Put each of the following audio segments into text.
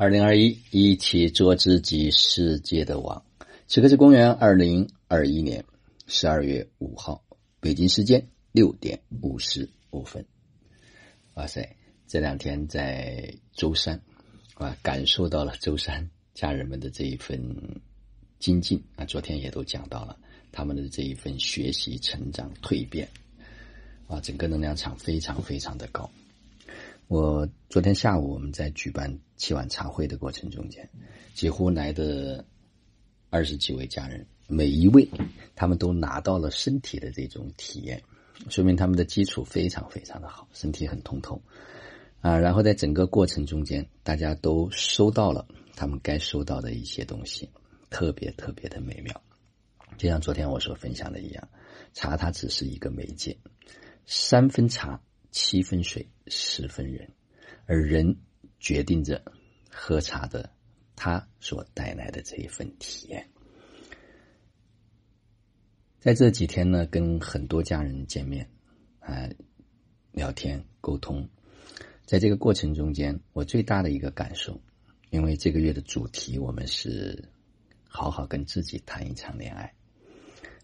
二零二一，一起做自己世界的王。此刻是公元二零二一年十二月五号，北京时间六点五十五分。哇塞，这两天在舟山啊，感受到了舟山家人们的这一份精进啊。昨天也都讲到了他们的这一份学习、成长、蜕变啊，整个能量场非常非常的高。我昨天下午我们在举办七晚茶会的过程中间，几乎来的二十几位家人，每一位他们都拿到了身体的这种体验，说明他们的基础非常非常的好，身体很通透啊。然后在整个过程中间，大家都收到了他们该收到的一些东西，特别特别的美妙。就像昨天我所分享的一样，茶它只是一个媒介，三分茶。七分水，十分人，而人决定着喝茶的他所带来的这一份体验。在这几天呢，跟很多家人见面啊，聊天沟通，在这个过程中间，我最大的一个感受，因为这个月的主题我们是好好跟自己谈一场恋爱。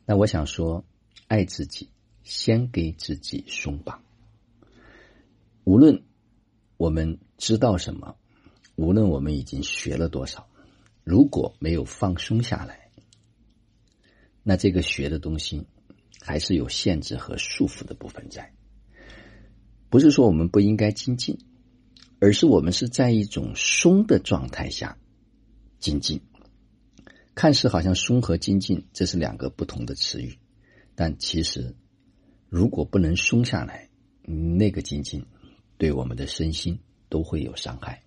那我想说，爱自己，先给自己松绑。无论我们知道什么，无论我们已经学了多少，如果没有放松下来，那这个学的东西还是有限制和束缚的部分在。不是说我们不应该精进，而是我们是在一种松的状态下精进。看似好像松和精进这是两个不同的词语，但其实如果不能松下来，那个精进。对我们的身心都会有伤害，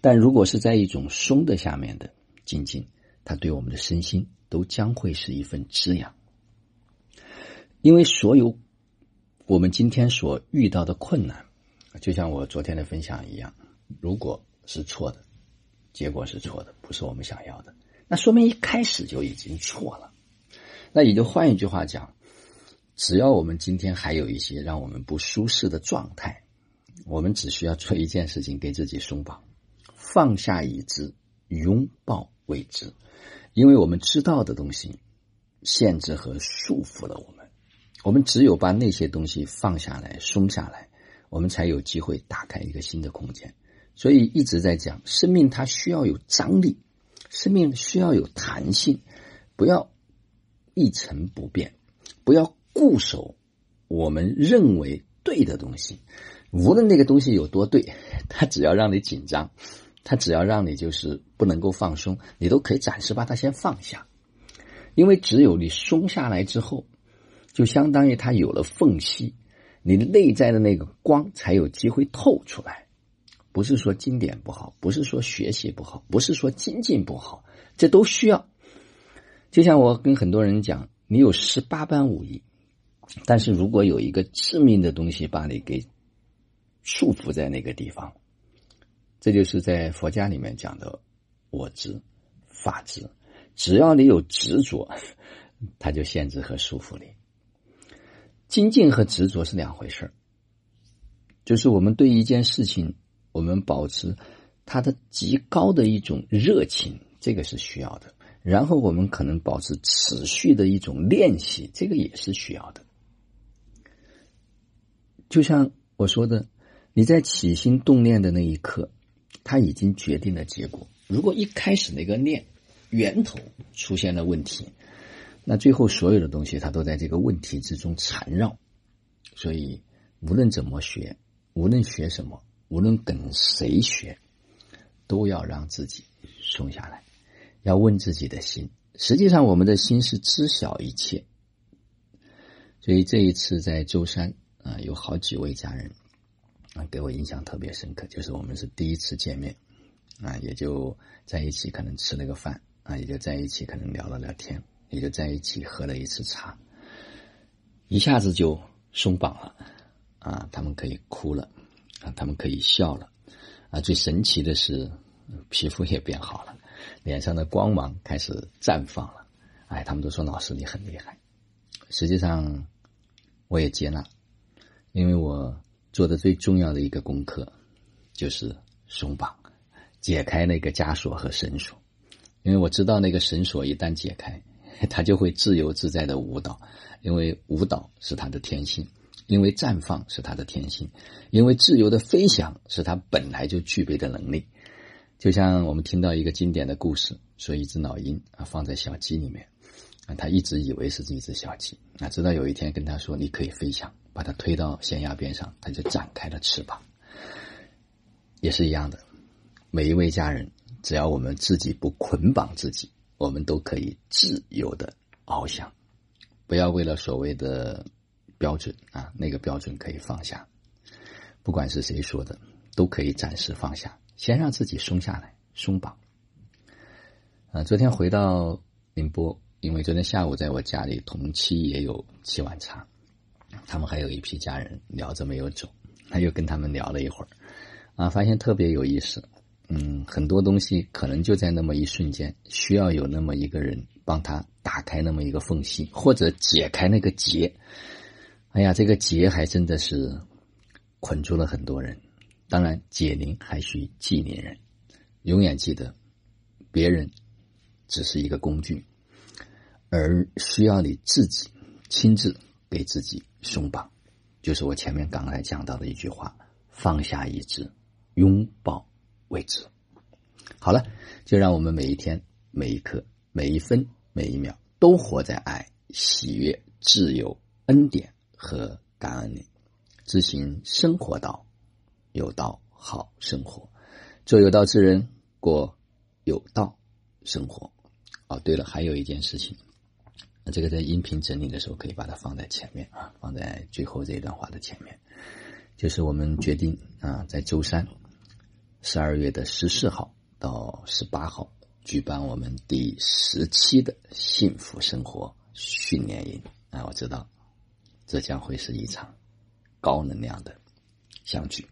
但如果是在一种松的下面的静静，它对我们的身心都将会是一份滋养。因为所有我们今天所遇到的困难，就像我昨天的分享一样，如果是错的，结果是错的，不是我们想要的，那说明一开始就已经错了。那也就换一句话讲，只要我们今天还有一些让我们不舒适的状态。我们只需要做一件事情，给自己松绑，放下已知，拥抱未知。因为我们知道的东西，限制和束缚了我们。我们只有把那些东西放下来、松下来，我们才有机会打开一个新的空间。所以一直在讲，生命它需要有张力，生命需要有弹性，不要一成不变，不要固守我们认为对的东西。无论那个东西有多对，它只要让你紧张，它只要让你就是不能够放松，你都可以暂时把它先放下。因为只有你松下来之后，就相当于它有了缝隙，你内在的那个光才有机会透出来。不是说经典不好，不是说学习不好，不是说精进不好，这都需要。就像我跟很多人讲，你有十八般武艺，但是如果有一个致命的东西把你给束缚在那个地方，这就是在佛家里面讲的我执、法执。只要你有执着，它就限制和束缚你。精进和执着是两回事就是我们对一件事情，我们保持它的极高的一种热情，这个是需要的。然后我们可能保持持续的一种练习，这个也是需要的。就像我说的。你在起心动念的那一刻，他已经决定了结果。如果一开始那个念源头出现了问题，那最后所有的东西它都在这个问题之中缠绕。所以，无论怎么学，无论学什么，无论跟谁学，都要让自己松下来，要问自己的心。实际上，我们的心是知晓一切。所以这一次在舟山啊，有好几位家人。给我印象特别深刻，就是我们是第一次见面，啊，也就在一起可能吃了个饭，啊，也就在一起可能聊了聊天，也就在一起喝了一次茶，一下子就松绑了，啊，他们可以哭了，啊，他们可以笑了，啊，最神奇的是皮肤也变好了，脸上的光芒开始绽放了，哎，他们都说老师你很厉害，实际上我也接纳，因为我。做的最重要的一个功课，就是松绑，解开那个枷锁和绳索，因为我知道那个绳索一旦解开，他就会自由自在的舞蹈，因为舞蹈是他的天性，因为绽放是他的天性，因为自由的飞翔是他本来就具备的能力。就像我们听到一个经典的故事，说一只老鹰啊放在小鸡里面，啊，他一直以为是一只小鸡，啊，直到有一天跟他说你可以飞翔，把它推到悬崖边上，他就展开了翅膀。也是一样的，每一位家人，只要我们自己不捆绑自己，我们都可以自由的翱翔。不要为了所谓的标准啊，那个标准可以放下。不管是谁说的，都可以暂时放下，先让自己松下来，松绑。啊，昨天回到宁波，因为昨天下午在我家里同期也有沏晚茶，他们还有一批家人聊着没有走，他又跟他们聊了一会儿。啊，发现特别有意思，嗯，很多东西可能就在那么一瞬间，需要有那么一个人帮他打开那么一个缝隙，或者解开那个结。哎呀，这个结还真的是捆住了很多人。当然，解铃还需系铃人，永远记得，别人只是一个工具，而需要你自己亲自给自己松绑。就是我前面刚才讲到的一句话：放下一只。拥抱未知。好了，就让我们每一天、每一刻、每一分、每一秒，都活在爱、喜悦、自由、恩典和感恩里，执行生活道，有道好生活，做有道之人，过有道生活。哦，对了，还有一件事情，这个在音频整理的时候可以把它放在前面啊，放在最后这一段话的前面，就是我们决定啊，在周三。十二月的十四号到十八号，举办我们第十期的幸福生活训练营啊！我知道，这将会是一场高能量的相聚。